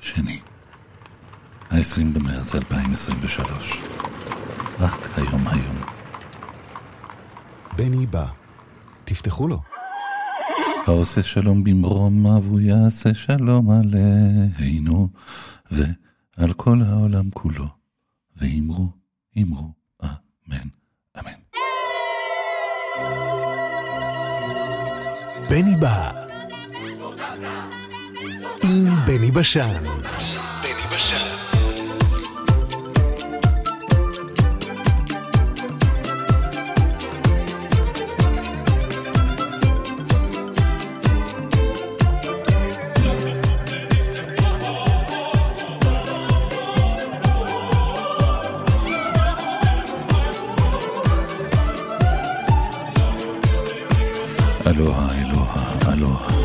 שני, ה-20 במרץ 2023. רק היום היום. בני בא. תפתחו לו. העושה שלום במרום אב הוא יעשה שלום עלינו ועל כל העולם כולו. ואמרו, אמרו, אמן, אמן. בני בא. עם בני בשן. אלוהה, אלוהה, אלוהה.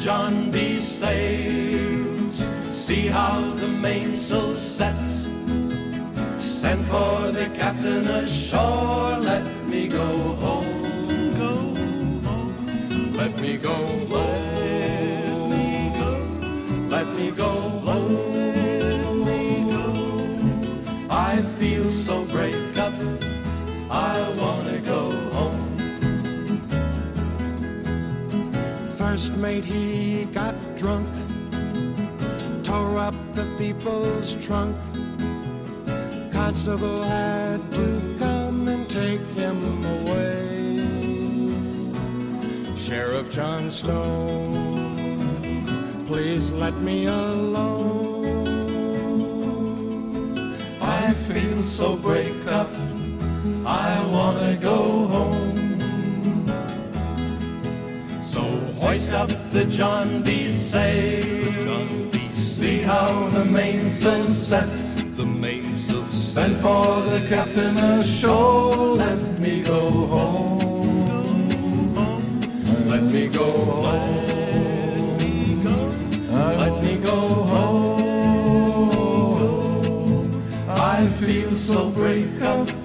John B. sails, see how the mainsail sets. Send for the captain ashore, let me go home. Go home. Let me go home. Let me go home. First mate, he got drunk, tore up the people's trunk. Constable had to come and take him away. Sheriff John Stone, please let me alone. I feel so break up. I wanna go home. Hoist up the John B. sail. See how the mainsail sets. The mainsail Send for the captain ashore. Let me go home. Let me go home. Let me go home. I feel so break up.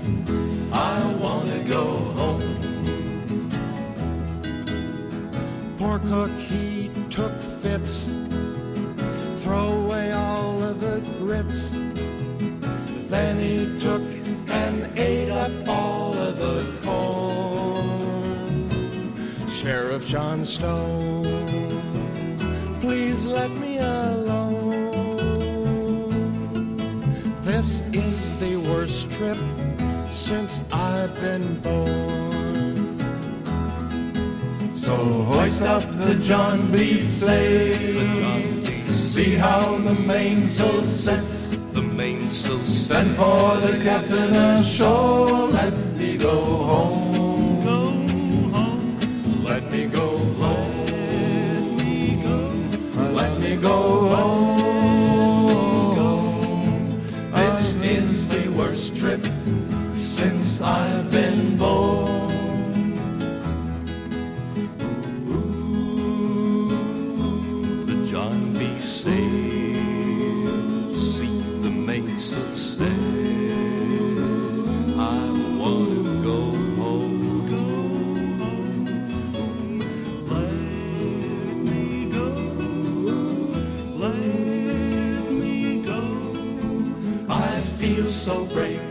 Poor cook, he took fits, throw away all of the grits. Then he took and ate up all of the corn. Sheriff John Stone, please let me alone. This is the worst trip since I've been born. So hoist up the John B. sails. See how the mainsail sets. The mainsail Send for the captain ashore. Let me go home. Go home. Let me go home. Let me go home. This is the worst trip since I've been so brave.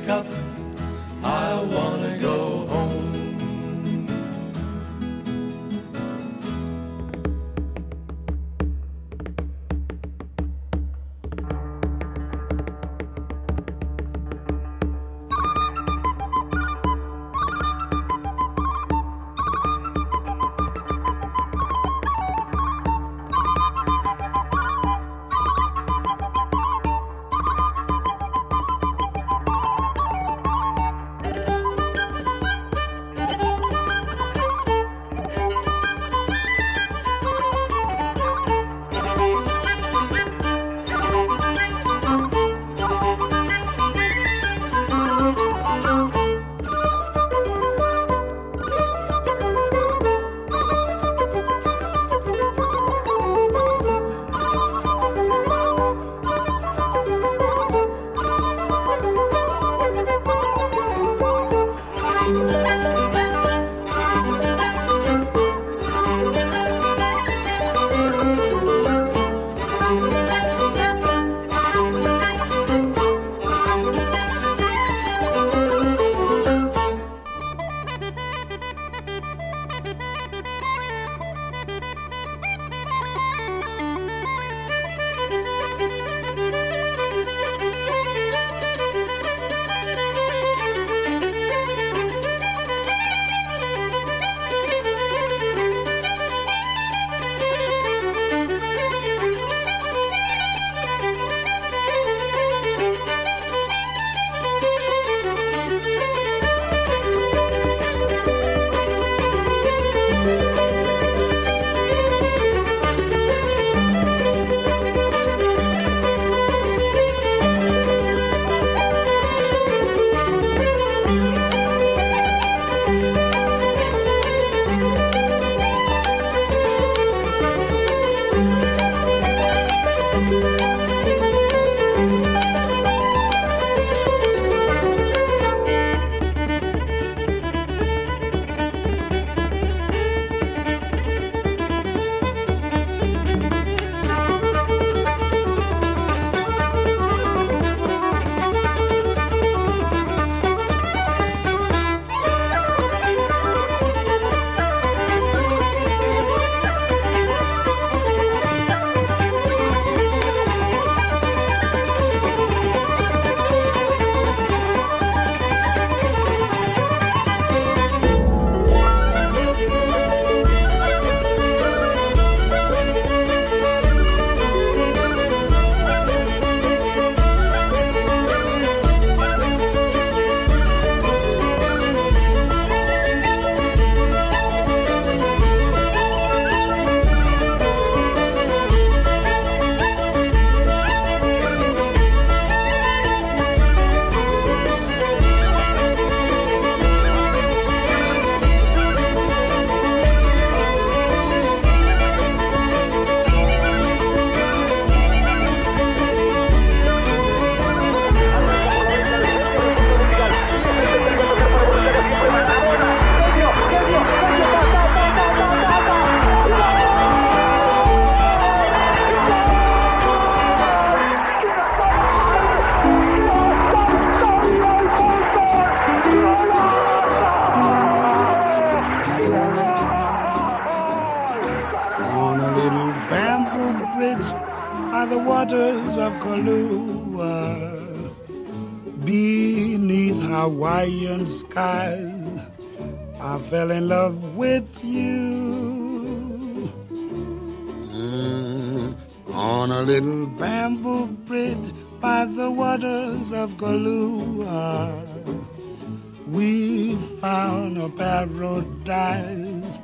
A paradise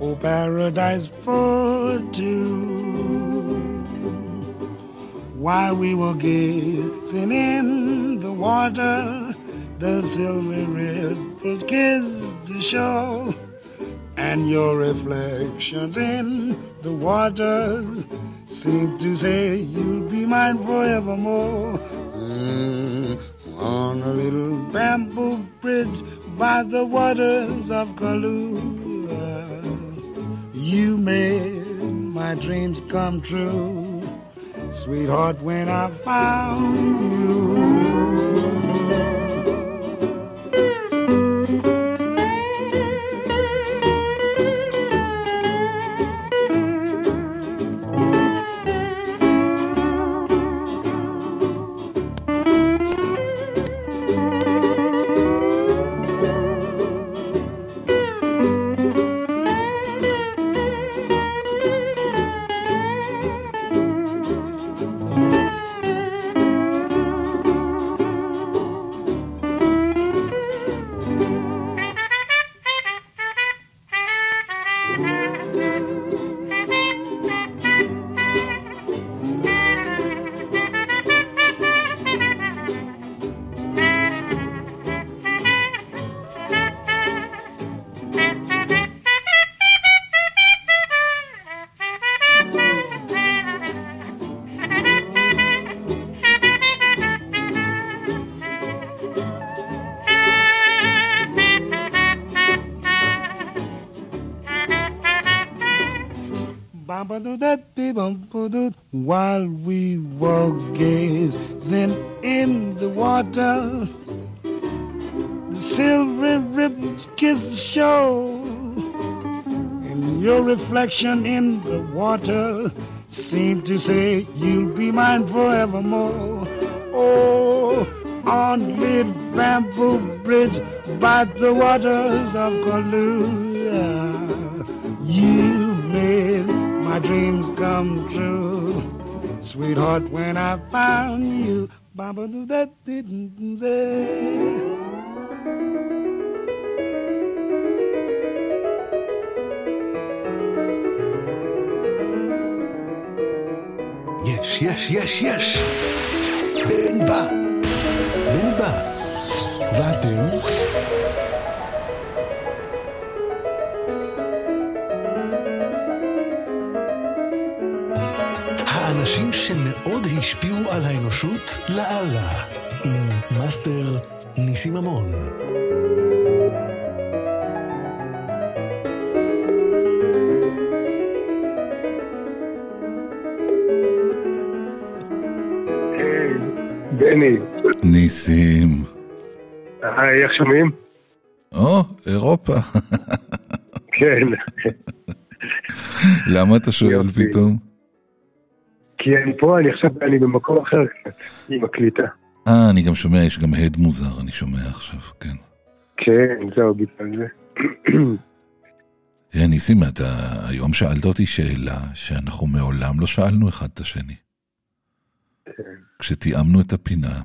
Oh, paradise for two. While we were gazing in the water, the silver ripples kissed the shore, and your reflections in the water seemed to say you'll be mine forevermore. Mm, on a little bamboo bridge by the waters of Kahlua. You made my dreams come true, sweetheart, when I found you. That do while we were gazing in the water, the silvery ribbons kiss the shore, and your reflection in the water seemed to say, You'll be mine forevermore. Oh, on little bamboo bridge by the waters of Kaluya, you my dreams come true. Sweetheart, when I found you, Baba do that didn't say. יש, יש, יש, יש! בני בא! בני בא! ואתם? השפיעו על האנושות לאללה, עם מאסטר ניסים ממון. היי, בני, ניסים. היי, איך שומעים? או, אירופה. כן, למה אתה שואל. פתאום? כי אני פה, אני עכשיו, אני במקום אחר קצת, עם הקליטה. אה, אני גם שומע, יש גם הד מוזר, אני שומע עכשיו, כן. כן, זהו, בגלל זה. תראה, ניסים, אתה היום שאלת אותי שאלה שאנחנו מעולם לא שאלנו אחד את השני. כשתיאמנו את הפינה,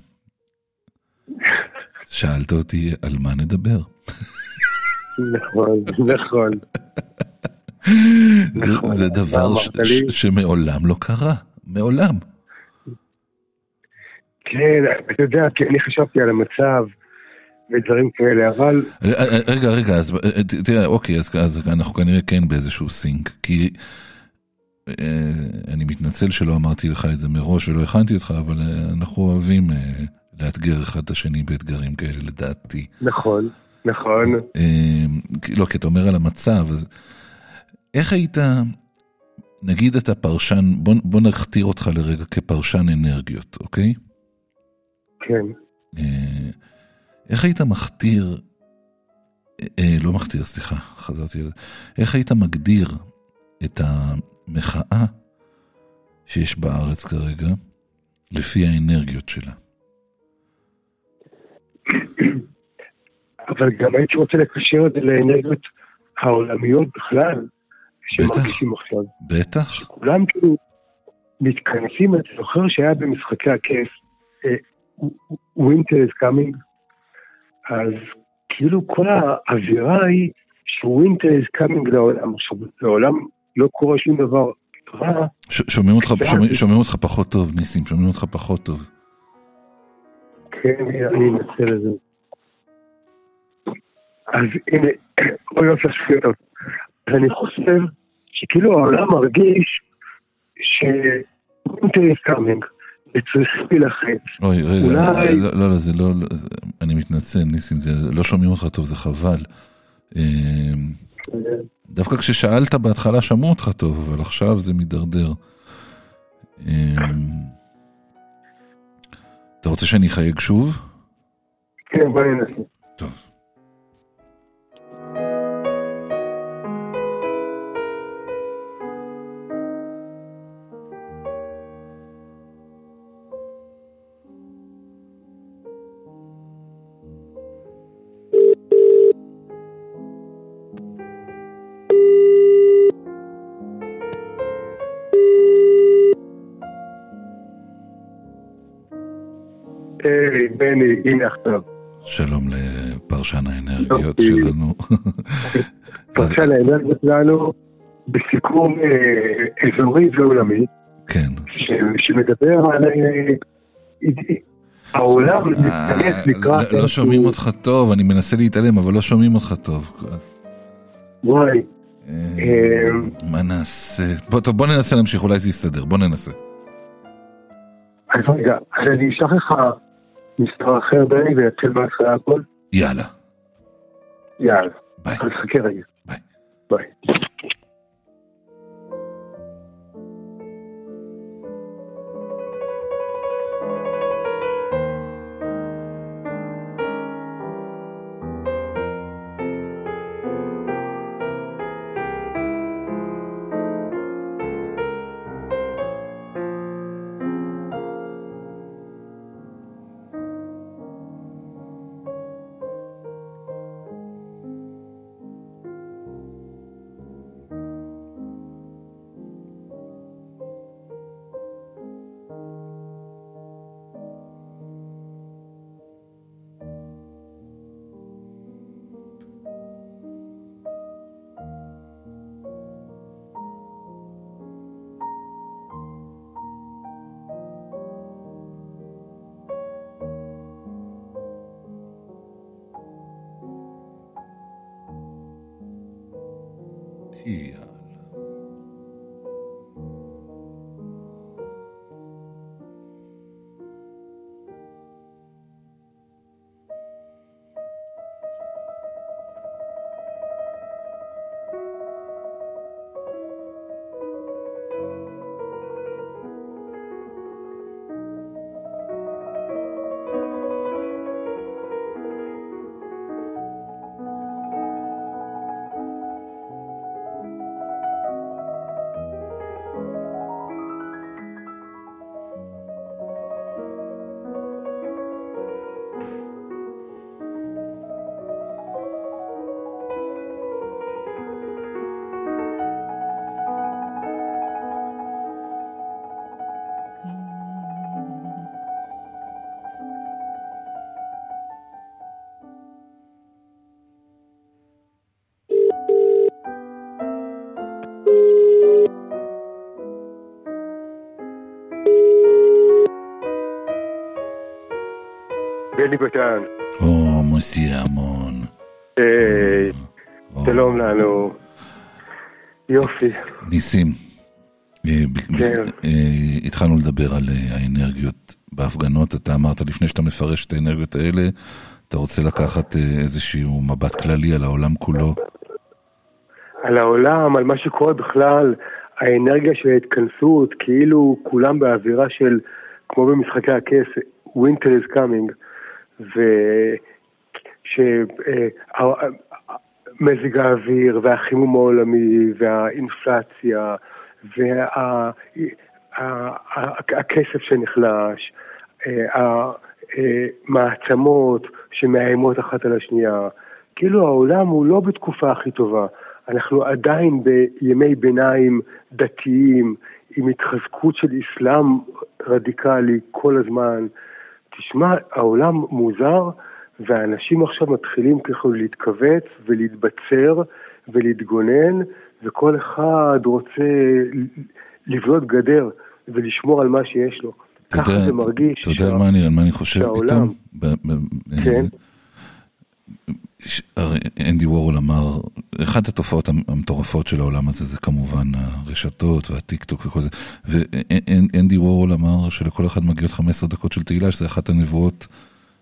שאלת אותי על מה נדבר. נכון, נכון. זה, נכון, דבר שמעולם לא קרה, מעולם. כן, אתה יודע, כי אני חשבתי על המצב ודברים כאלה, אבל רגע, רגע, אז אה, ת- תראה, אוקיי, אז, אז אנחנו כנראה כן באיזשהו סינק, כי אה, אני מתנצל שלא אמרתי לך את זה מראש ולא הכנתי אותך, אבל אה, אנחנו אוהבים אה, לאתגר אחד את השני באתגרים כאלה, לדעתי. נכון, נכון. אה, לא, כי אתה אומר על המצב, אז איך היית, נגיד אתה פרשן, בוא, בוא נכתיר אותך לרגע כפרשן אנרגיות, אוקיי? כן. אה, איך היית מכתיר, אה, אה, לא מכתיר, סליחה, חזרתי על זה, איך היית מגדיר את המחאה שיש בארץ כרגע, לפי האנרגיות שלה? אבל גם הייתי רוצה לקשר את זה לאנרגיות העולמיות בכלל, שמרגישים עכשיו. בטח, כולם כאילו מתכנסים, אתה זוכר שהיה במשחקי הכיף, ווינטר is coming, אז כאילו כל האווירה היא שווינטר is coming לעולם. עכשיו, לעולם לא קורה שום דבר רע, שומעים אותך, בסדר. שומעים, שומעים אותך פחות טוב, ניסים, שומעים אותך פחות טוב. כן, אני אנסה לזה. אז הנה, אוי יופי. אז אני חושב שכאילו העולם מרגיש ש-winter is coming, וצריכים להילחץ. אוי, רגע, אולי- לא, לא, לא, זה לא, אני מתנצל, ניסים, זה, לא שומעים אותך טוב, זה חבל. אה, דווקא כששאלת בהתחלה שמעו אותך טוב, אבל עכשיו זה מידרדר. אה, אתה רוצה שאני אחייג שוב? כן, בוא ננסה. הנה עכשיו. שלום לפרשן האנרגיות. שלנו. פרשה לאנרגיה שלנו בסיכום אה, אזורי ועולמי, כן. ש- שמדבר על אה, העולם אה, מתכנס לקראת... לא- לא שומעים אותך טוב, אני מנסה להתעלם, אבל לא שומעים אותך טוב. וואי, אה, אה, מה נעשה? בוא, טוב, בוא ננסה להמשיך, אולי זה יסתדר, בוא ננסה. אז רגע, אז אני אשלח לך מספר אחר בני ונתחיל בהתחלה הכל? יאללה, יאללה. ביי. אז חכה רגע. ביי. ביי. 意啊。בני ביטן, או, מוסי המון. היי, שלום לנו. יופי. ניסים, אה, כן. אה, התחלנו לדבר על אה, האנרגיות בהפגנות. אתה אמרת לפני שאתה מפרש את האנרגיות האלה, אתה רוצה לקחת איזשהו מבט כללי על העולם כולו. על העולם, על מה שקורה בכלל, האנרגיה של ההתכנסות, כאילו כולם באווירה של, כמו במשחקי הכס, winter is coming, ומזג האוויר והחימום העולמי והאינפלציה והכסף שנחלש, אה, המעצמות שמאיימות אחת על השנייה, כאילו העולם הוא לא בתקופה הכי טובה. אנחנו עדיין בימי ביניים דתיים, עם התחזקות של אסלאם רדיקלי כל הזמן. תשמע, העולם מוזר, ואנשים עכשיו מתחילים ככה להתכווץ ולהתבצר ולהתגונן, וכל אחד רוצה לבנות גדר ולשמור על מה שיש לו. אתה ככה זה מרגיש. אתה יודע על מה אני, חושב שהעולם- פתאום? כן. אנדי וורול אמר, אחת התופעות המ- המטורפות של העולם הזה זה כמובן הרשתות והטיק טוק וכל זה, ואנדי וורול אמר שלכל אחד מגיעות 15 דקות של תהילה, שזה אחת הנבואות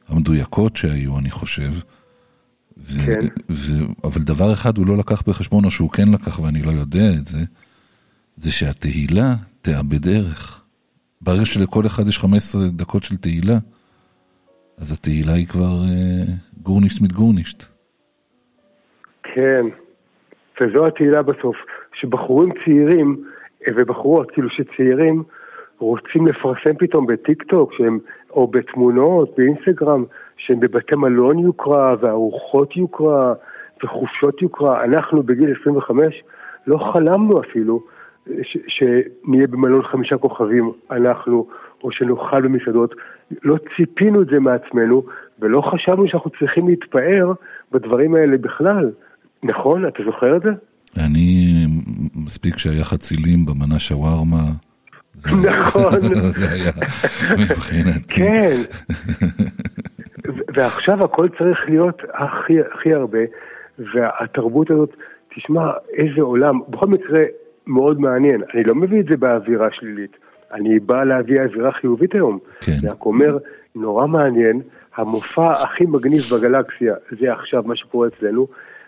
המדויקות שהיו, אני חושב. ו- כן. ו- אבל דבר אחד הוא לא לקח בחשבון, או שהוא כן לקח ואני לא יודע את זה, זה שהתהילה תאבד ערך. ברגע שלכל אחד יש 15 דקות של תהילה, אז התהילה היא כבר אה, גורנישט מיט גורנישט. כן, וזו התהילה בסוף, שבחורים צעירים אה, ובחורות, כאילו שצעירים, רוצים לפרסם פתאום בטיק טוק, שהם, או בתמונות, באינסטגרם, שהם בבתי מלון יוקרה, וארוחות יוקרה, וחופשות יוקרה. אנחנו בגיל 25 לא חלמנו אפילו אה, ש, שנהיה במלון חמישה כוכבים, אנחנו, או שנאכל במסעדות. לא ציפינו את זה מעצמנו, ולא חשבנו שאנחנו צריכים להתפאר בדברים האלה בכלל. נכון? אתה זוכר את זה? אני, מספיק שהיה חצילים במנה שווארמה. נכון. זה היה מבחינתי. כן. ועכשיו הכל צריך להיות הכי, הכי הרבה, והתרבות הזאת, תשמע, איזה עולם, בכל מקרה מאוד מעניין. אני לא מביא את זה באווירה שלילית, אני בא להביא אווירה חיובית היום. כן. אני רק אומר, נורא מעניין, המופע הכי מגניב בגלקסיה זה עכשיו מה שקורה אצלנו,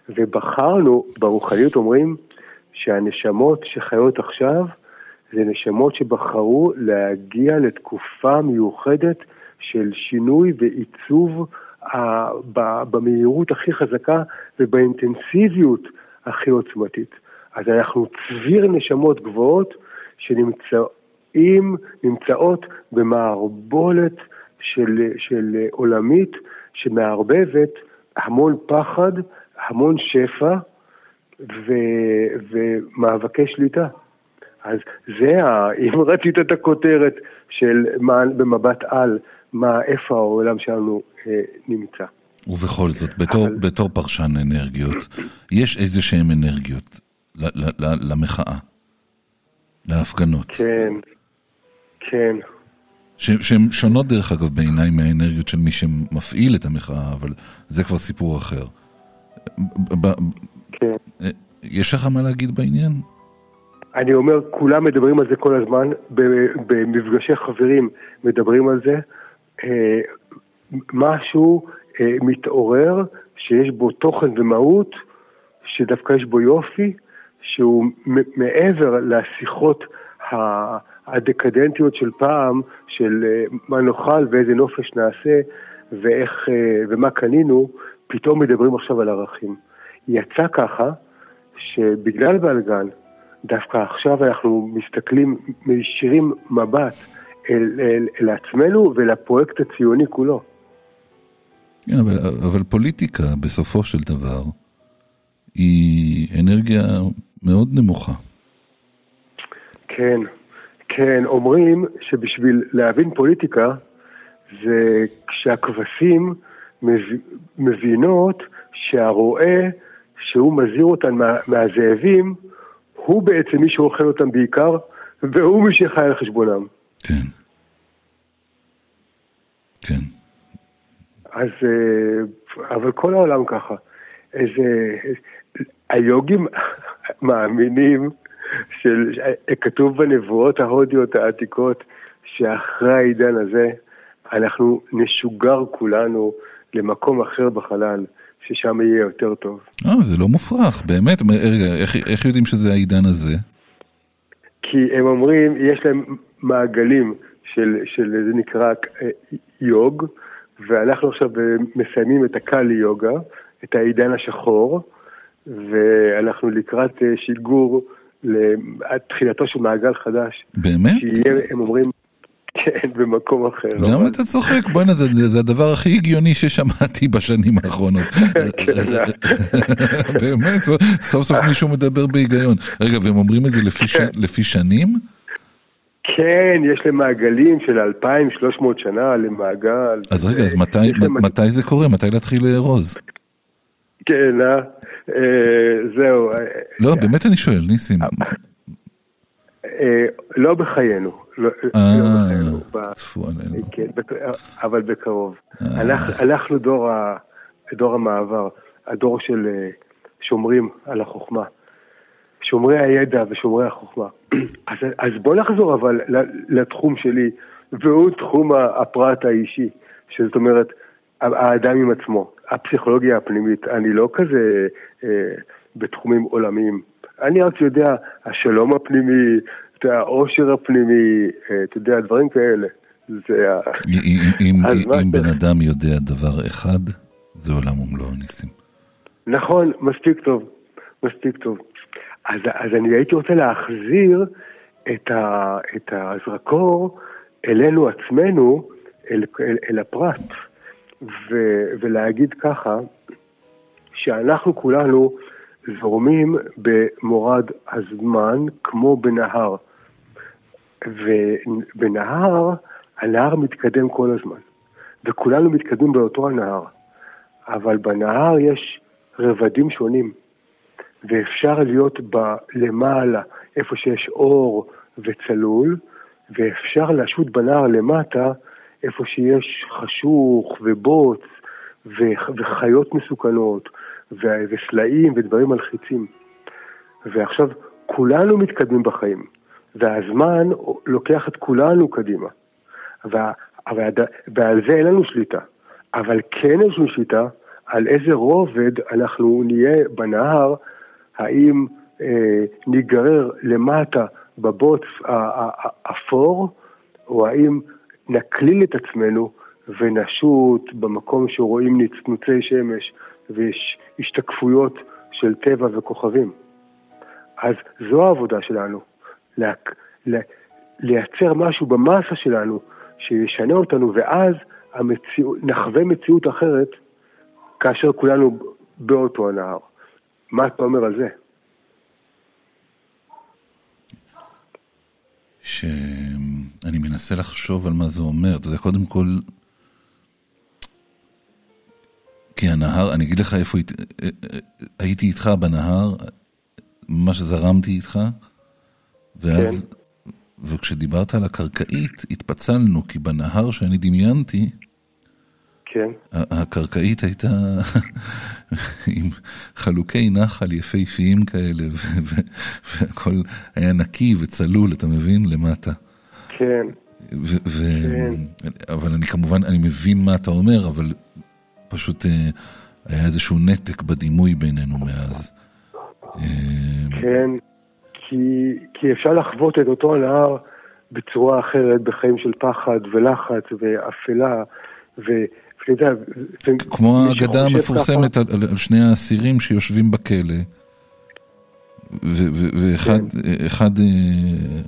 ובחרנו, ברוחניות אומרים שהנשמות שחיות עכשיו, זה נשמות שבחרו להגיע לתקופה מיוחדת של שינוי ועיצוב במהירות הכי חזקה ובאינטנסיביות הכי עוצמתית. אז אנחנו צביר נשמות גבוהות שנמצאים, נמצאות במערבולת של, של עולמית שמערבבת המון פחד, המון שפע ו, ומאבקי שליטה. אז זה, ה, אם רצית את הכותרת של מה, במבט על, מה, איפה העולם שלנו אה, נמצא. ובכל זאת, בתור, אבל- בתור פרשן אנרגיות, יש איזה שהן אנרגיות ל- ל- ל- למחאה, להפגנות, כן, כן, ש- שהן שונות דרך אגב בעיניי מהאנרגיות של מי שמפעיל את המחאה, אבל זה כבר סיפור אחר. ב- כן. יש לך מה להגיד בעניין? אני אומר, כולם מדברים על זה כל הזמן, במפגשי חברים מדברים על זה. אה, משהו אה, מתעורר שיש בו תוכן ומהות, שדווקא יש בו יופי, שהוא מעבר לשיחות ה- הדקדנטיות של פעם, של אה, מה נאכל ואיזה נופש נעשה ואיך, אה, ומה קנינו, פתאום מדברים עכשיו על ערכים. יצא ככה שבגלל בלגן, דווקא עכשיו אנחנו מסתכלים, מישירים מבט אל, אל, אל עצמנו ולפרויקט הציוני כולו. כן, אבל, אבל פוליטיקה בסופו של דבר היא אנרגיה מאוד נמוכה. כן, כן, אומרים שבשביל להבין פוליטיקה זה כשהכבשים מב- מבינות שהרועה שהוא מזהיר אותן מה, מהזאבים, הוא בעצם מי שאוכל אותם בעיקר, והוא מי שחי על חשבונם. כן. כן. אז, אה, אבל כל העולם ככה. איזה, היוגים מאמינים, של, כתוב בנבואות ההודיות העתיקות, שאחרי העידן הזה, אנחנו נשוגר כולנו למקום אחר בחלל, ששם יהיה יותר טוב. אה, זה לא מופרך, באמת. רגע, איך, איך יודעים שזה העידן הזה? כי הם אומרים, יש להם מעגלים של, של זה נקרא אה, יוג, ואנחנו עכשיו מסיימים את הקאלי יוגה, את העידן השחור, ואנחנו לקראת אה, שיגור לתחילתו של מעגל חדש. באמת? שיהיה, הם אומרים, כן, במקום אחר. למה אתה צוחק? בוא'נה, זה, זה הדבר הכי הגיוני ששמעתי בשנים האחרונות. באמת, סוף סוף מישהו מדבר בהיגיון. רגע, והם אומרים את זה לפי, ש... לפי שנים? כן, יש להם מעגלים של 2,300 שנה למעגל. אז רגע, אז אה, מתי, מתי זה קורה? מתי להתחיל לארוז? כן, אה? אה, זהו. אה, לא, באמת אני שואל, ניסים. אה, לא בחיינו. אבל בקרוב. אנחנו- דור המעבר, הדור של שומרים על החוכמה. שומרי הידע ושומרי החוכמה. אז, אז בוא נחזור אבל לתחום שלי, והוא תחום הפרט האישי, שזאת אומרת, האדם עם עצמו, הפסיכולוגיה הפנימית. אני לא כזה אה, בתחומים עולמיים. אני רק יודע, השלום הפנימי, העושר הפנימי, אה, אתה יודע, דברים כאלה. זה ה... אם- בן אדם יודע דבר אחד, זה עולם ומלואו, ניסים. נכון, מספיק טוב, מספיק טוב. אז, אז אני הייתי רוצה להחזיר את, ה, את הזרקור אלינו עצמנו, אל, אל, אל הפרט, ו, ולהגיד ככה, שאנחנו כולנו זורמים במורד הזמן כמו בנהר. ובנהר, הנהר מתקדם כל הזמן, וכולנו מתקדמים באותו הנהר. אבל בנהר יש רבדים שונים. ואפשר להיות למעלה, איפה שיש אור וצלול, ואפשר לשוט בנהר למטה, איפה שיש חשוך ובוץ וחיות מסוכנות וסלעים ודברים מלחיצים. ועכשיו, כולנו מתקדמים בחיים, והזמן לוקח את כולנו קדימה. ועל זה אין לנו שליטה. אבל כן יש לנו שליטה על איזה רובד אנחנו נהיה בנהר, האם אה, ניגרר למטה בבוץ האפור, או האם נקליל את עצמנו ונשוט במקום שרואים נצנוצי שמש ויש השתקפויות של טבע וכוכבים. אז זו העבודה שלנו, לה, לה, לייצר משהו במסה שלנו שישנה אותנו, ואז המציאו, נחווה מציאות אחרת כאשר כולנו באותו הנהר. מה אתה אומר על זה? שאני מנסה לחשוב על מה זה אומר. אתה יודע, קודם כל, כי הנהר, אני אגיד לך איפה הייתי, הייתי איתך בנהר, ממש זרמתי איתך, ואז, כן. וכשדיברת על הקרקעית, התפצלנו, כי בנהר שאני דמיינתי, כן. הקרקעית הייתה עם חלוקי נחל יפהפיים כאלה, והכל היה נקי וצלול, אתה מבין? למטה. כן. כן. אבל אני כמובן, אני מבין מה אתה אומר, אבל פשוט אה, היה איזשהו נתק בדימוי בינינו מאז. אה, כן, כי, כי אפשר לחוות את אותו הנהר בצורה אחרת, בחיים של פחד ולחץ ואפלה, ו... כמו האגדה המפורסמת על, על שני האסירים שיושבים בכלא, ואחד, כן. אחד, אה,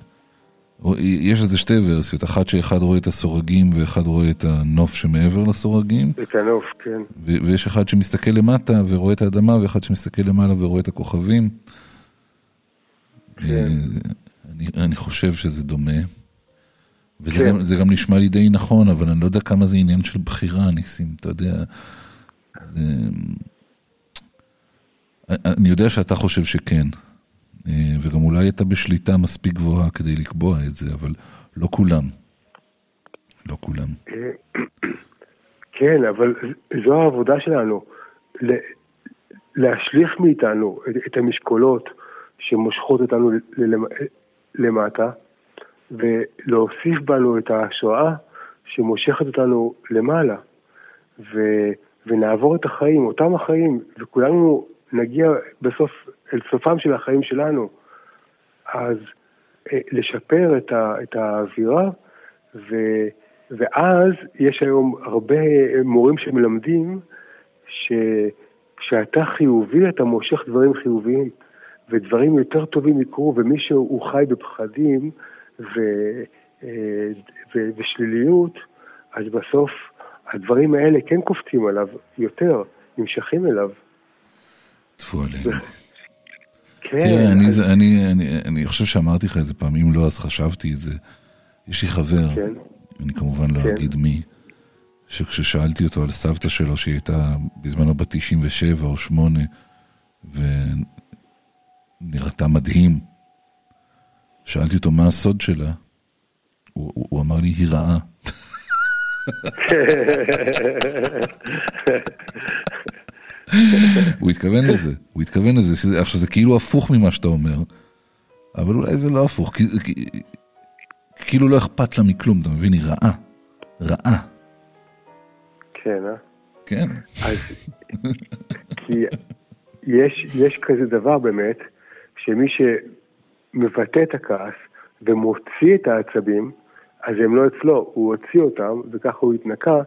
יש לזה שתי ורסיות, אחת שאחד רואה את הסורגים ואחד רואה את הנוף שמעבר לסורגים. את הנוף, כן. ויש אחד שמסתכל למטה ורואה את האדמה, ואחד שמסתכל למעלה ורואה את הכוכבים. כן. אה, אני, אני חושב שזה דומה. וזה כן. גם, גם נשמע לי די נכון, אבל אני לא יודע כמה זה עניין של בחירה, ניסים, אתה יודע. זה... אני יודע שאתה חושב שכן, אה, וגם אולי אתה בשליטה מספיק גבוהה כדי לקבוע את זה, אבל לא כולם. לא כולם. כן, אבל זו העבודה שלנו, להשליך מאיתנו את המשקולות שמושכות אותנו למטה, ולהוסיף בנו את השואה שמושכת אותנו למעלה, ו, ונעבור את החיים, אותם החיים, וכולנו נגיע בסוף, אל סופם של החיים שלנו. אז אה, לשפר את, ה, את האווירה, ו, ואז יש היום הרבה מורים שמלמדים שכשאתה חיובי אתה מושך דברים חיוביים, ודברים יותר טובים יקרו, ומי שהוא חי בפחדים, ו, אה, ו, ושליליות, אז בסוף הדברים האלה כן קופצים עליו יותר, נמשכים אליו. טפו עלינו. כן. תראה, אני, אז... אני, אני, אני חושב שאמרתי לך את זה פעם, אם לא, אז חשבתי את זה. יש לי חבר, כן. אני כמובן לא כן. אגיד מי, שכששאלתי אותו על סבתא שלו, שהיא הייתה בזמנו בת 97 או 8, ונראתה מדהים, שאלתי אותו מה הסוד שלה, הוא, הוא, הוא אמר לי, היא רעה. הוא התכוון לזה, הוא התכוון לזה, שזה, עכשיו זה כאילו הפוך ממה שאתה אומר, אבל אולי זה לא הפוך, כי, כי, כאילו לא אכפת לה מכלום, אתה מבין? היא רעה, רעה. כן, אה? כן. אז, כי יש, יש כזה דבר באמת, שמי ש... מבטא את הכעס ומוציא את העצבים, אז הם לא אצלו, הוא הוציא אותם, וככה הוא התנקה,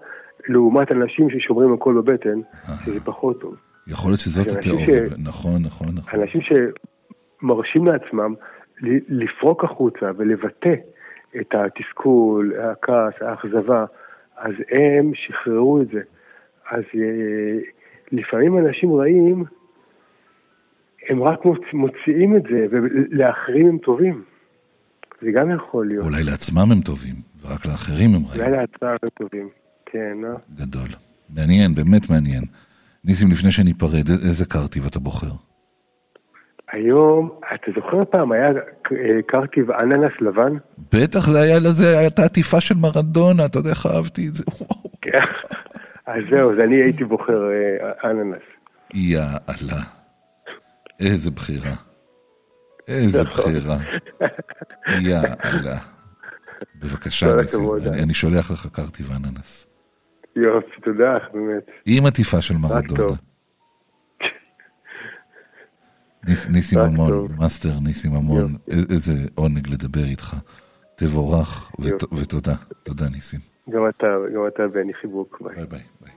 לעומת אנשים ששומרים הכל בבטן, שזה פחות טוב. יכול להיות שזאת התיאוריה, ש... נכון, נכון, נכון. אנשים שמרשים לעצמם לפרוק החוצה ולבטא את התסכול, הכעס, האכזבה, אז הם שחררו את זה. אז אה, לפעמים אנשים רעים, הם רק מוציאים את זה, ולאחרים הם טובים. זה גם יכול להיות. אולי לעצמם הם טובים, ורק לאחרים הם רעים. אולי לעצמם הם טובים, כן, אה? גדול. מעניין, באמת מעניין. ניסים, לפני שניפרד, איזה קרטיב אתה בוחר? היום, אתה זוכר פעם היה אה, קרטיב אננס לבן? בטח זה היה לזה, הייתה עטיפה של מרדונה, אתה יודע איך אהבתי את זה, וואו. כן. אז זהו, אז אני הייתי בוחר אה, אננס. יאללה. איזה בחירה. איזה נכון. בחירה. יאללה. בבקשה, ניסים. אני שולח לך קרטיב אננס. יופי, תודה, באמת. עם עטיפה של מראדונה. ניס- ניסים ממון. מאסטר ניסים ממון, איזה עונג לדבר איתך. תבורך ות-. ותודה. תודה ניסים. גם אתה, גם אתה, בני, חיבוק. ביי. ביי ביי. ביי.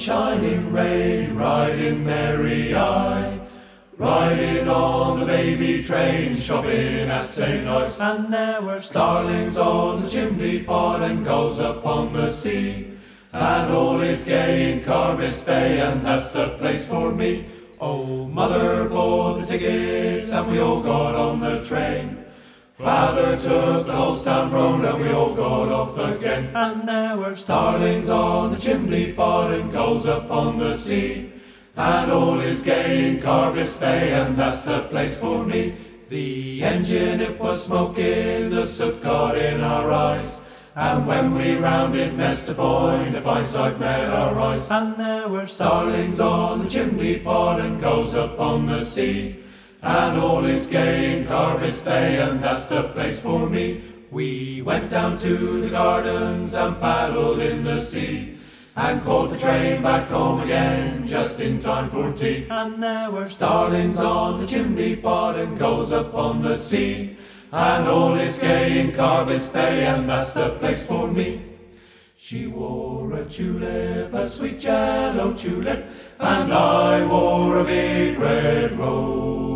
Shining rain, riding merry eye, riding on the baby train, shopping at St. Ives. And there were starlings on the chimney pot and gulls upon the sea. And all is gay in Carbis Bay, and that's the place for me. Oh, mother bought the tickets, and we all got on the train. Father took the Holstown road and we all got off again. And there were starlings on the chimney pot and gulls upon the sea. And all is gay in Carbis Bay and that's the place for me. The engine it was smoking, the soot got in our eyes. And when we rounded Mester Point, a fine sight met our eyes. And there were starlings on the chimney pot and gulls upon the sea. And all is gay in Carbis Bay, and that's the place for me. We went down to the gardens and paddled in the sea. And caught the train back home again, just in time for tea. And there were starlings on the chimney pot and gulls upon the sea. And all is gay in Carbis Bay, and that's the place for me. She wore a tulip, a sweet yellow tulip, and I wore a big red rose.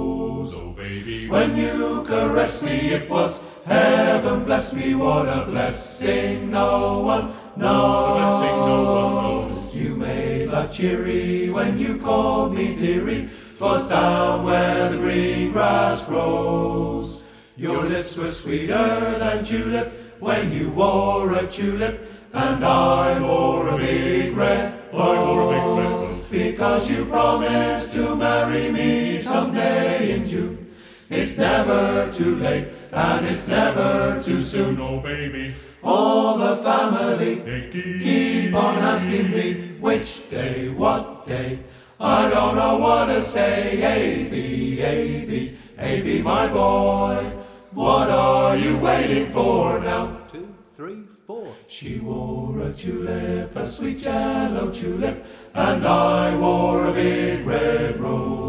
When you caressed me, it was heaven bless me, what a blessing no one knows. blessing no one knows. You made life cheery when you called me dearie. 'Twas down where the green grass grows. Your lips were sweeter than tulip when you wore a tulip, and I wore a big red rose. Because you promised to marry me someday in June. It's never too late, and it's never too soon, oh baby. All the family they keep on asking me which day, what day. I don't know what to say. A B A B A B, my boy. What are you waiting for now? Two, three, four. She wore a tulip, a sweet yellow tulip, and I wore a big red rose.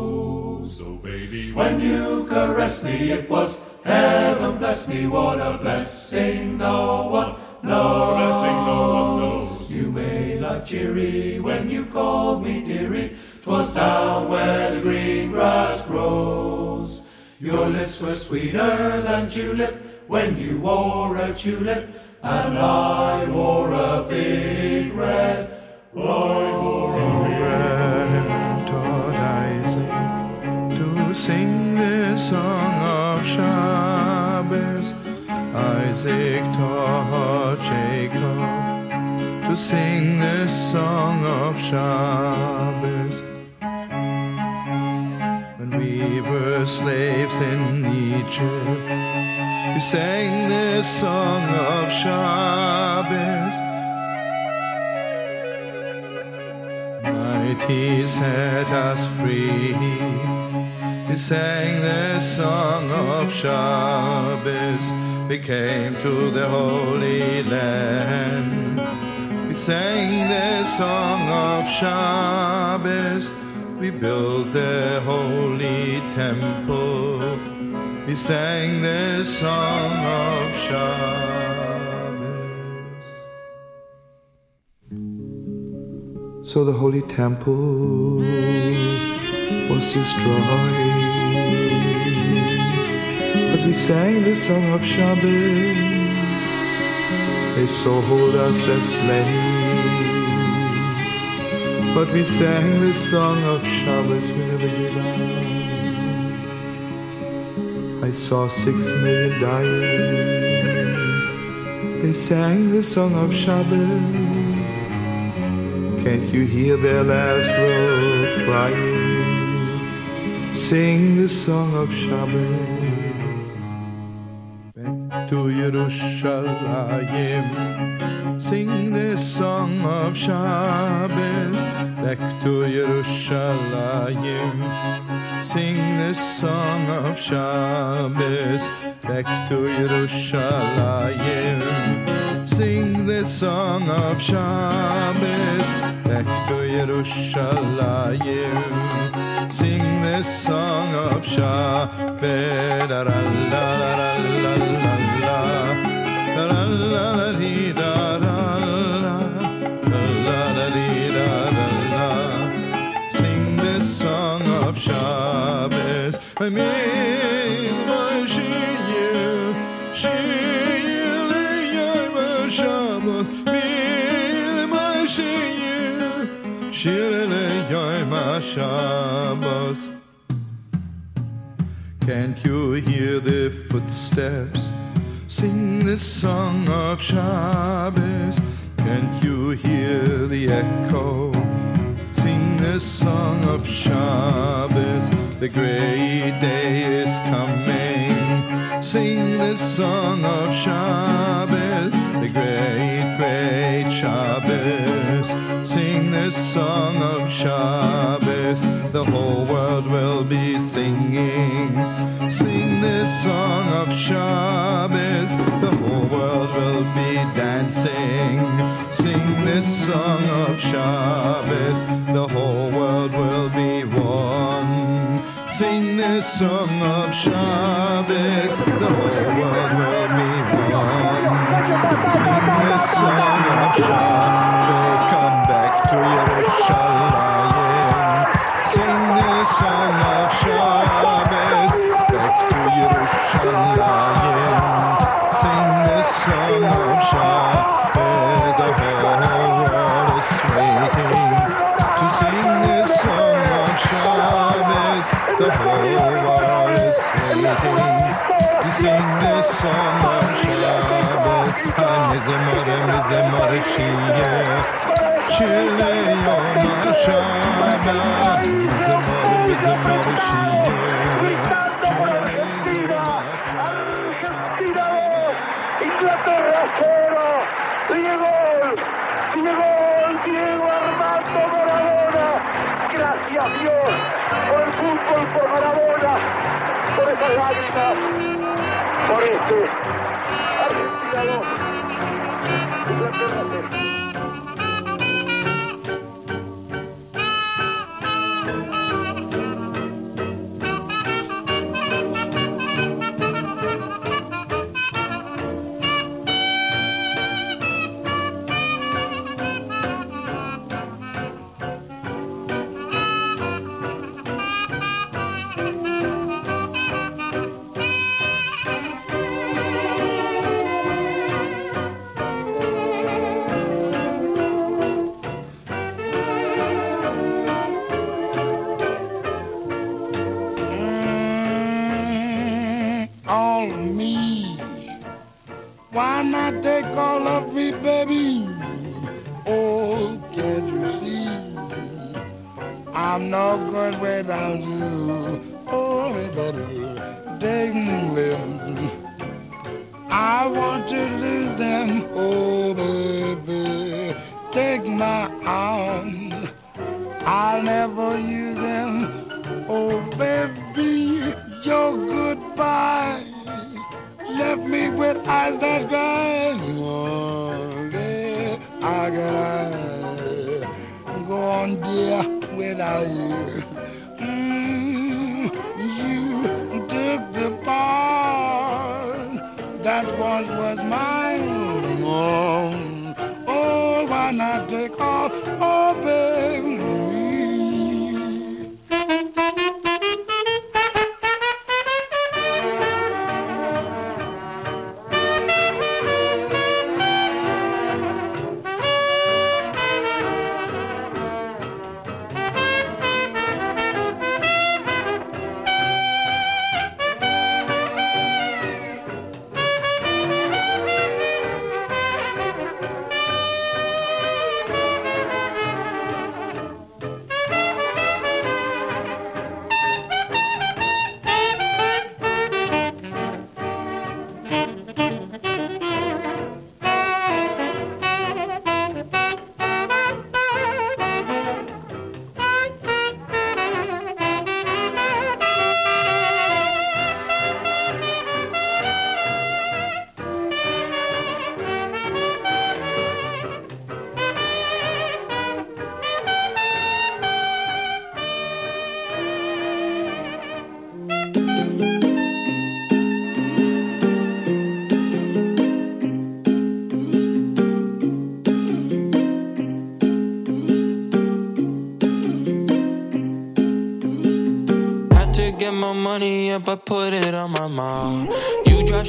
When you caressed me, it was heaven bless me. What a blessing! No one, no blessing, no one knows. You made life cheery when you called me dearie. 'Twas down where the green grass grows. Your lips were sweeter than tulip when you wore a tulip, and I wore a big red. I wore sing this song of Shabbos. Isaac taught Jacob to sing this song of Shabbos. When we were slaves in Egypt, we sang this song of Shabbos. Mighty set us free. We sang the song of Shabbos. We came to the Holy Land. We sang the song of Shabbos. We built the holy temple. We sang the song of Shabbos. So the holy temple But we sang the song of Shabbos. They sold us as slaves. But we sang the song of Shabbos. We never gave up. I saw six million dying. They sang the song of Shabbos. Can't you hear their last word crying? Sing the song of Shabbos. Back to Yerushalayim. Sing the song of Shabbos. Back to Yerushalayim. Sing the song of Shabbos. Back to Yerushalayim. Sing the song of Shabbos. Back to Yerushalayim. Sing this song of Shabbos. La la la la la la la. La la la la la. La la. Sing the song of Shabbos. I mean, shir leyom Shabbos. Can't you hear the footsteps? Sing the song of Shabbos. Can't you hear the echo? Sing the song of Shabbos. The great day is coming. Sing the song of Shabbos. The great, great Shabbos. The song of Shabbos. The whole world will be singing. Sing this song of Shabbos. The whole world will be dancing. Sing this song of Shabbos. The whole world will be one. Sing this song of Shabbos. The whole world will be one. Sing this song of Shabbos. Come to Yerushalayim. Sing this song por este Argentina 2,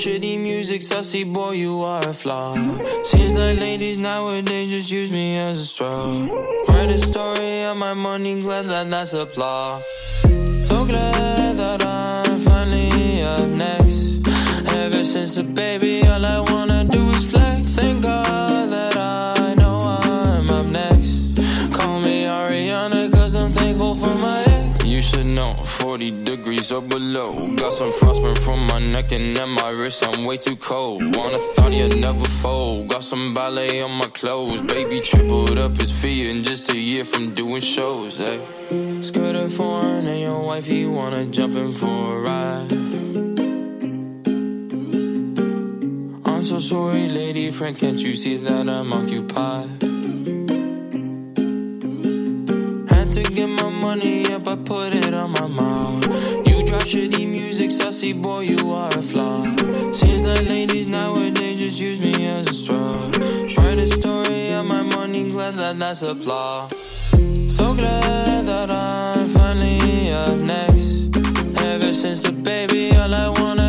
shitty music, sassy boy, you are a flaw. Seems like ladies nowadays just use me as a straw. Write a story on my money, glad that that's applause. So glad that I'm finally up next. Ever since a baby, all I wanna do is flex. Thank God that I know I'm up next. Call me Ariana, cause I'm thankful for my ex. You should know, 40 degrees or below. Got some frostburn from my neck and at my wrist, I'm way too cold. Wanna thought you'd never fold. Got some ballet on my clothes. Baby tripled up his fee in just a year from doing shows, hey. Skirt a foreign and your wife, he wanna jump in for a ride. I'm so sorry, lady friend, can't you see that I'm occupied? To get my money up, I put it on my mouth. You drop shitty music, sassy boy, you are a flaw. Seems like ladies nowadays just use me as a straw. Write a story on my money, glad that that's applause. So glad that I'm finally up next. Ever since a baby, all I wanna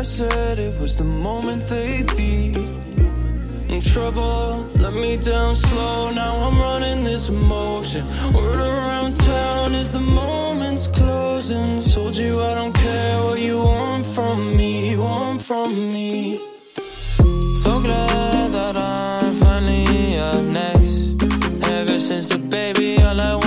I said it was the moment they beat. In trouble, let me down slow. Now I'm running this emotion. Word around town is the moment's closing. Told you I don't care what you want from me, you want from me. So glad that I'm finally up next. Ever since a baby, all I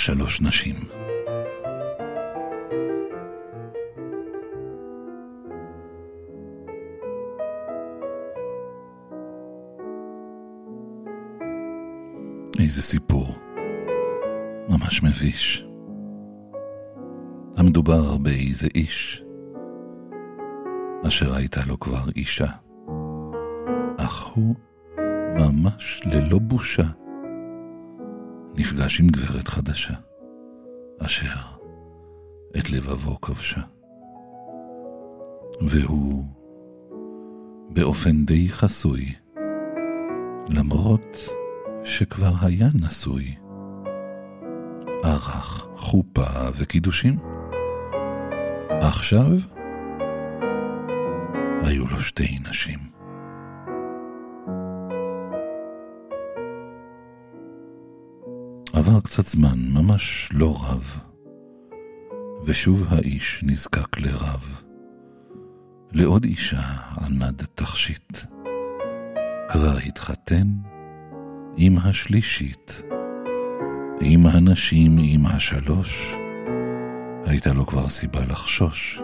שלוש נשים. איזה סיפור. ממש מביש. המדובר באיזה איש, אשר הייתה לו כבר אישה, אך הוא ממש ללא בושה נפגש עם גברת חדשה, אשר את לבבו כבשה. והוא, באופן די חסוי, למרות שכבר היה נשוי, ערך חופה וקידושים. עכשיו היו לו שתי נשים. עבר קצת זמן, ממש לא רב, ושוב האיש נזקק לרב. לעוד אישה ענד תכשיט. כבר התחתן עם השלישית, עם הנשים, עם השלוש, הייתה לו כבר סיבה לחשוש,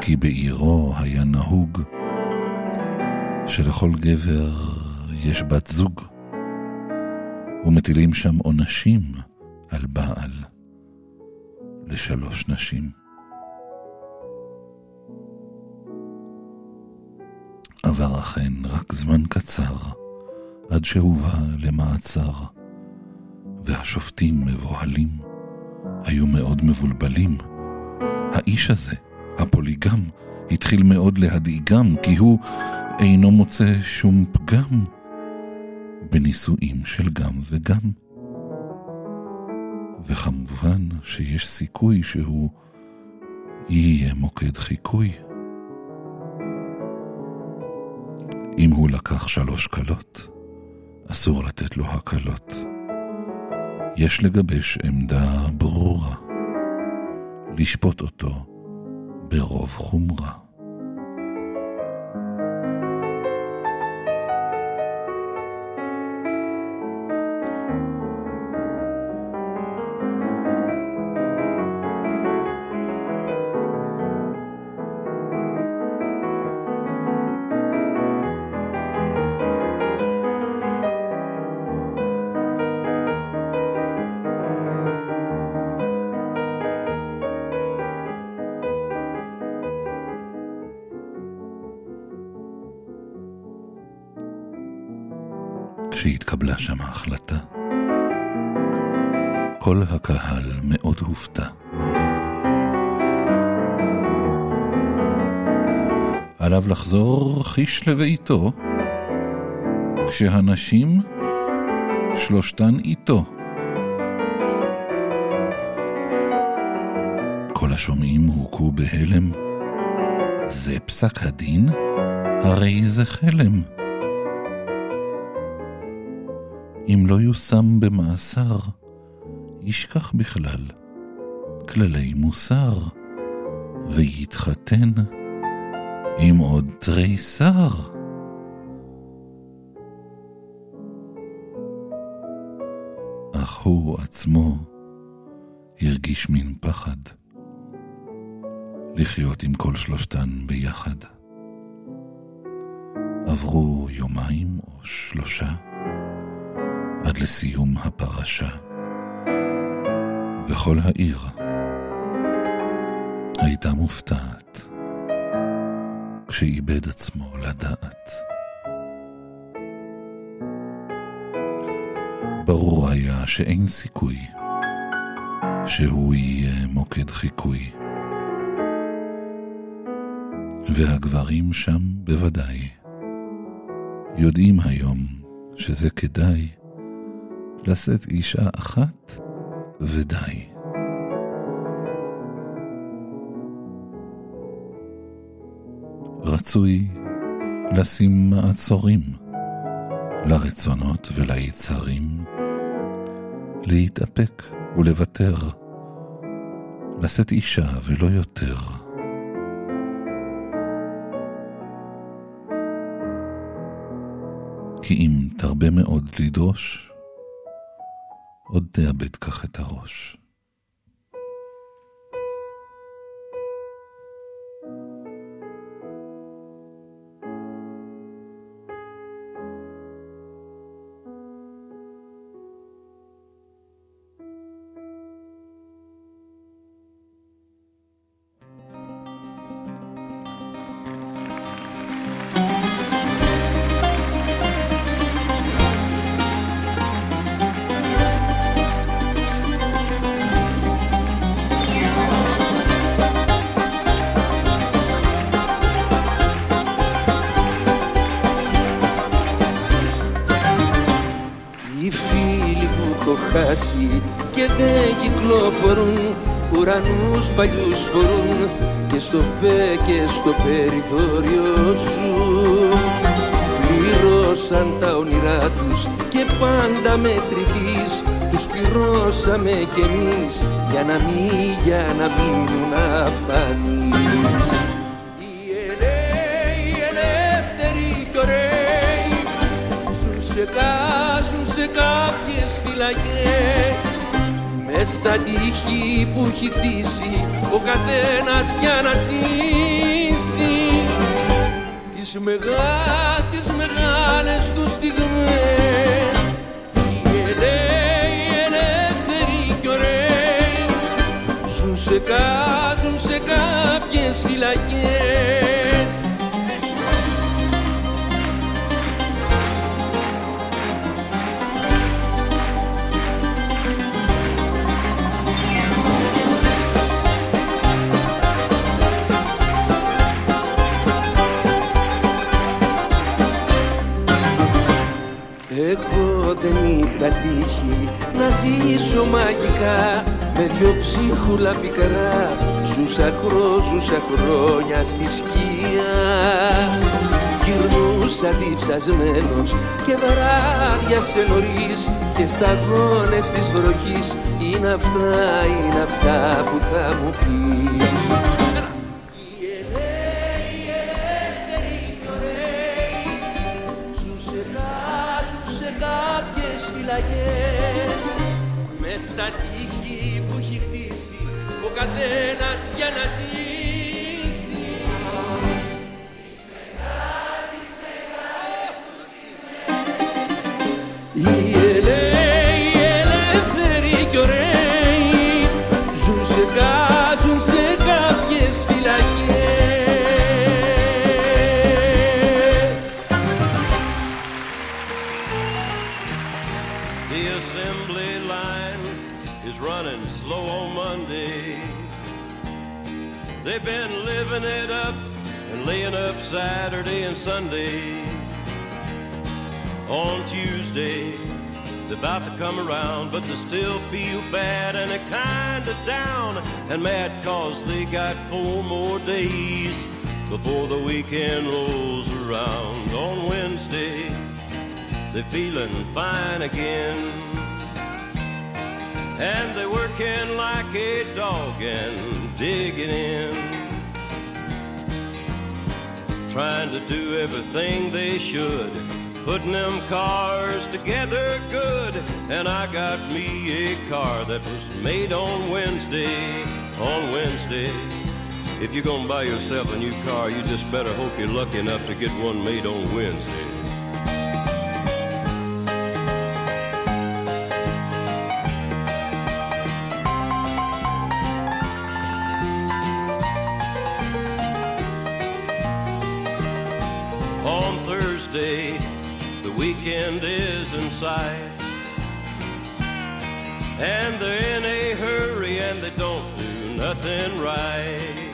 כי בעירו היה נהוג שלכל גבר יש בת זוג, ומטילים שם עונשים על בעל לשלוש נשים. עבר אכן רק זמן קצר, עד שהובא למעצר, והשופטים מבוהלים, היו מאוד מבולבלים. האיש הזה, הפוליגם, התחיל מאוד להדאיגם, כי הוא אינו מוצא שום פגם בנישואים של גם וגם. וכמובן שיש סיכוי שהוא יהיה מוקד חיקוי. אם הוא לקח שלוש כלות, אסור לתת לו הקלות. יש לגבש עמדה ברורה, לשפוט אותו ברוב חומרה. חיש לביתו, כשהנשים שלושתן איתו. כל השומעים הוכו בהלם. זה פסק הדין? הרי זה חלם. אם לא יושם במאסר, ישכח בכלל כללי מוסר, ויתחתן עם עוד תריסר. אך הוא עצמו הרגיש מין פחד לחיות עם כל שלושתן ביחד. עברו יומיים או שלושה, עד לסיום הפרשה. וכל העיר הייתה מופתעת כשאיבד עצמו לדעת. ברור היה שאין סיכוי שהוא יהיה מוקד חיקוי. והגברים שם בוודאי יודעים היום שזה כדאי לשאת אישה אחת ודי. רצוי לשים מעצורים לרצונות וליצרים, להתאפק ולוותר, לשאת אישה ולא יותר. כי אם תרבה מאוד לדרוש, עוד תאבד כך את הראש. Χάσει και δεν κυκλοφορούν Ουρανούς παλιούς φορούν και στο πέ και στο περιθώριο ζουν. Πλήρωσαν τα όνειρά τους και πάντα μετρητής Τους πληρώσαμε κι εμείς για να μην, για να μείνουν αφανείς. Οι ελεύθεροι, οι ελεύθεροι κι ωραίοι Ζουν σε κάζουν σε κάποιες φυλακές. Μες στα τείχη που έχει χτίσει ο καθένας για να ζήσει. Τις, μεγά, τις μεγάλες τους στιγμές. Οι ελαίοι, οι ελεύθεροι κι ωραίοι. Ζουν σε κάζουν σε κάποιες φυλακές δεν είχα τύχει να ζήσω μαγικά με δυο ψίχουλα πικρά ζούσα χρό, ζούσα χρόνια στη σκία Γυρνούσα διψασμένος και βράδια σε νωρίς και σταγόνες της βροχής. Είναι αυτά, είναι αυτά που θα μου πεις φυλακές. Μες στα τείχη που έχει χτίσει ο καθένας για να ζήσει it up and laying up Saturday and Sunday. On Tuesday, they're about to come around, but they still feel bad and they're kinda down and mad cause they got four more days before the weekend rolls around. On Wednesday, they're feeling fine again. And they're working like a dog and digging in. Trying to do everything they should, putting them cars together good. And I got me a car that was made on Wednesday, on Wednesday. If you're gonna buy yourself a new car, you just better hope you're lucky enough to get one made on Wednesday. And they're in a hurry and they don't do nothing right.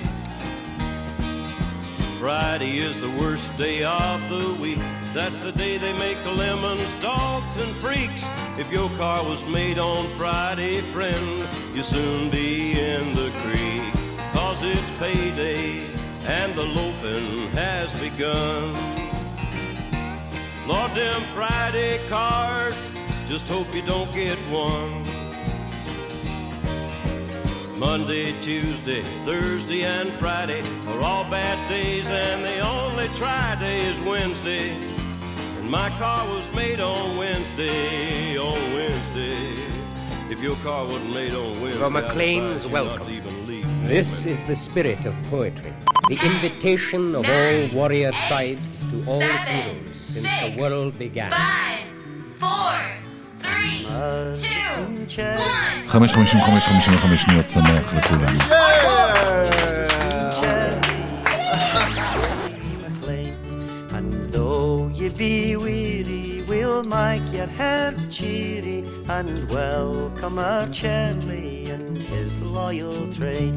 Friday is the worst day of the week. That's the day they make lemons, dogs, and freaks. If your car was made on Friday, friend, you'll soon be in the creek. Cause it's payday and the loafing has begun. Lord, them Friday cars, just hope you don't get one. Monday, Tuesday, Thursday, and Friday are all bad days, and the only try day is Wednesday. And my car was made on Wednesday, on Wednesday. If your car wasn't made on Wednesday, From I'd Acclaim's advise you welcome. Even leave. This is the spirit of poetry, the invitation of all warrior tribes to all heroes since the world began. חמש חמישים וחמש חמישים וחמש שניות שמח לכולם. And though ye be weary, we'll make your heart cheery and welcome our Charlie and his loyal train.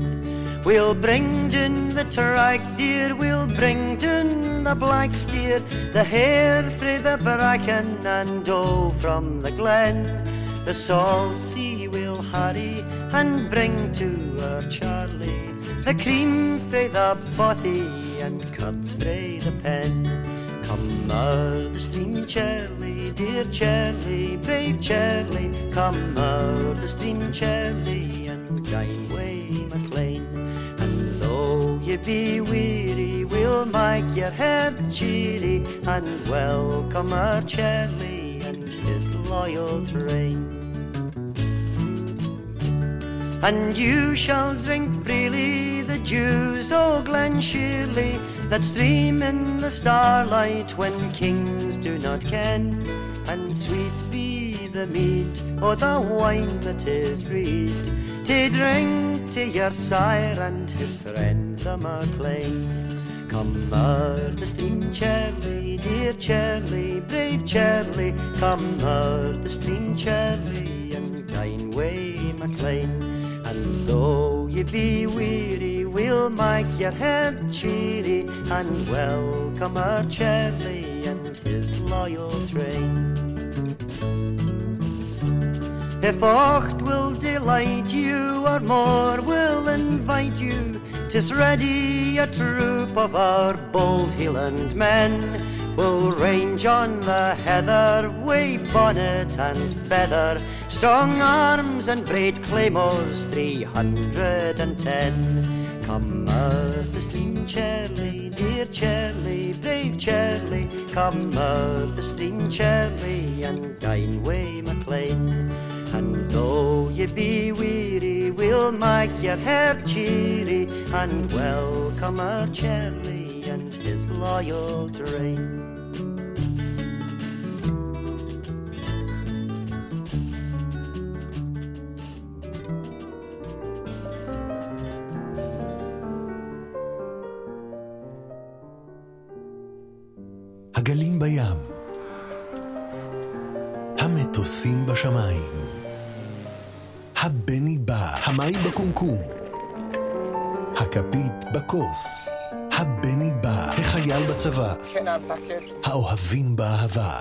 We'll bring down the track deer, we'll bring down the black steer, the hare frae the bracken and doe from the glen. The salt sea we'll hurry and bring to our Charlie the cream frae the bothy and curds frae the pen. Come out the stream, Charlie, dear Charlie, brave Charlie. Come out the stream, Charlie, and join way MacLean. Ye be weary, we'll make your head cheery and welcome our Charlie and his loyal train. And you shall drink freely the dews, O Glen Shirley, that stream in the starlight when kings do not ken. And sweet be the mead, or the wine that is reed, to drink to your sire and his friend Er the Maclean. Come o'er the stream, Charlie, dear Charlie, brave Charlie, come o'er the stream, Charlie, and dine way Maclean. And though ye be weary, we'll make your head cheery and welcome our Charlie and his loyal train. If aught will delight you or more will invite you, tis ready a troop of our bold Highland men will range on the heather, wave bonnet and feather, strong arms and great claymores, three hundred and ten. Come out the stream, Charlie, dear Charlie, brave Charlie, come out the stream, Charlie, and dine way Maclean. Though ye be weary, we'll make your hair cheery and welcome our Charlie and his loyal train. החייל בצבא, האוהבים באהבה,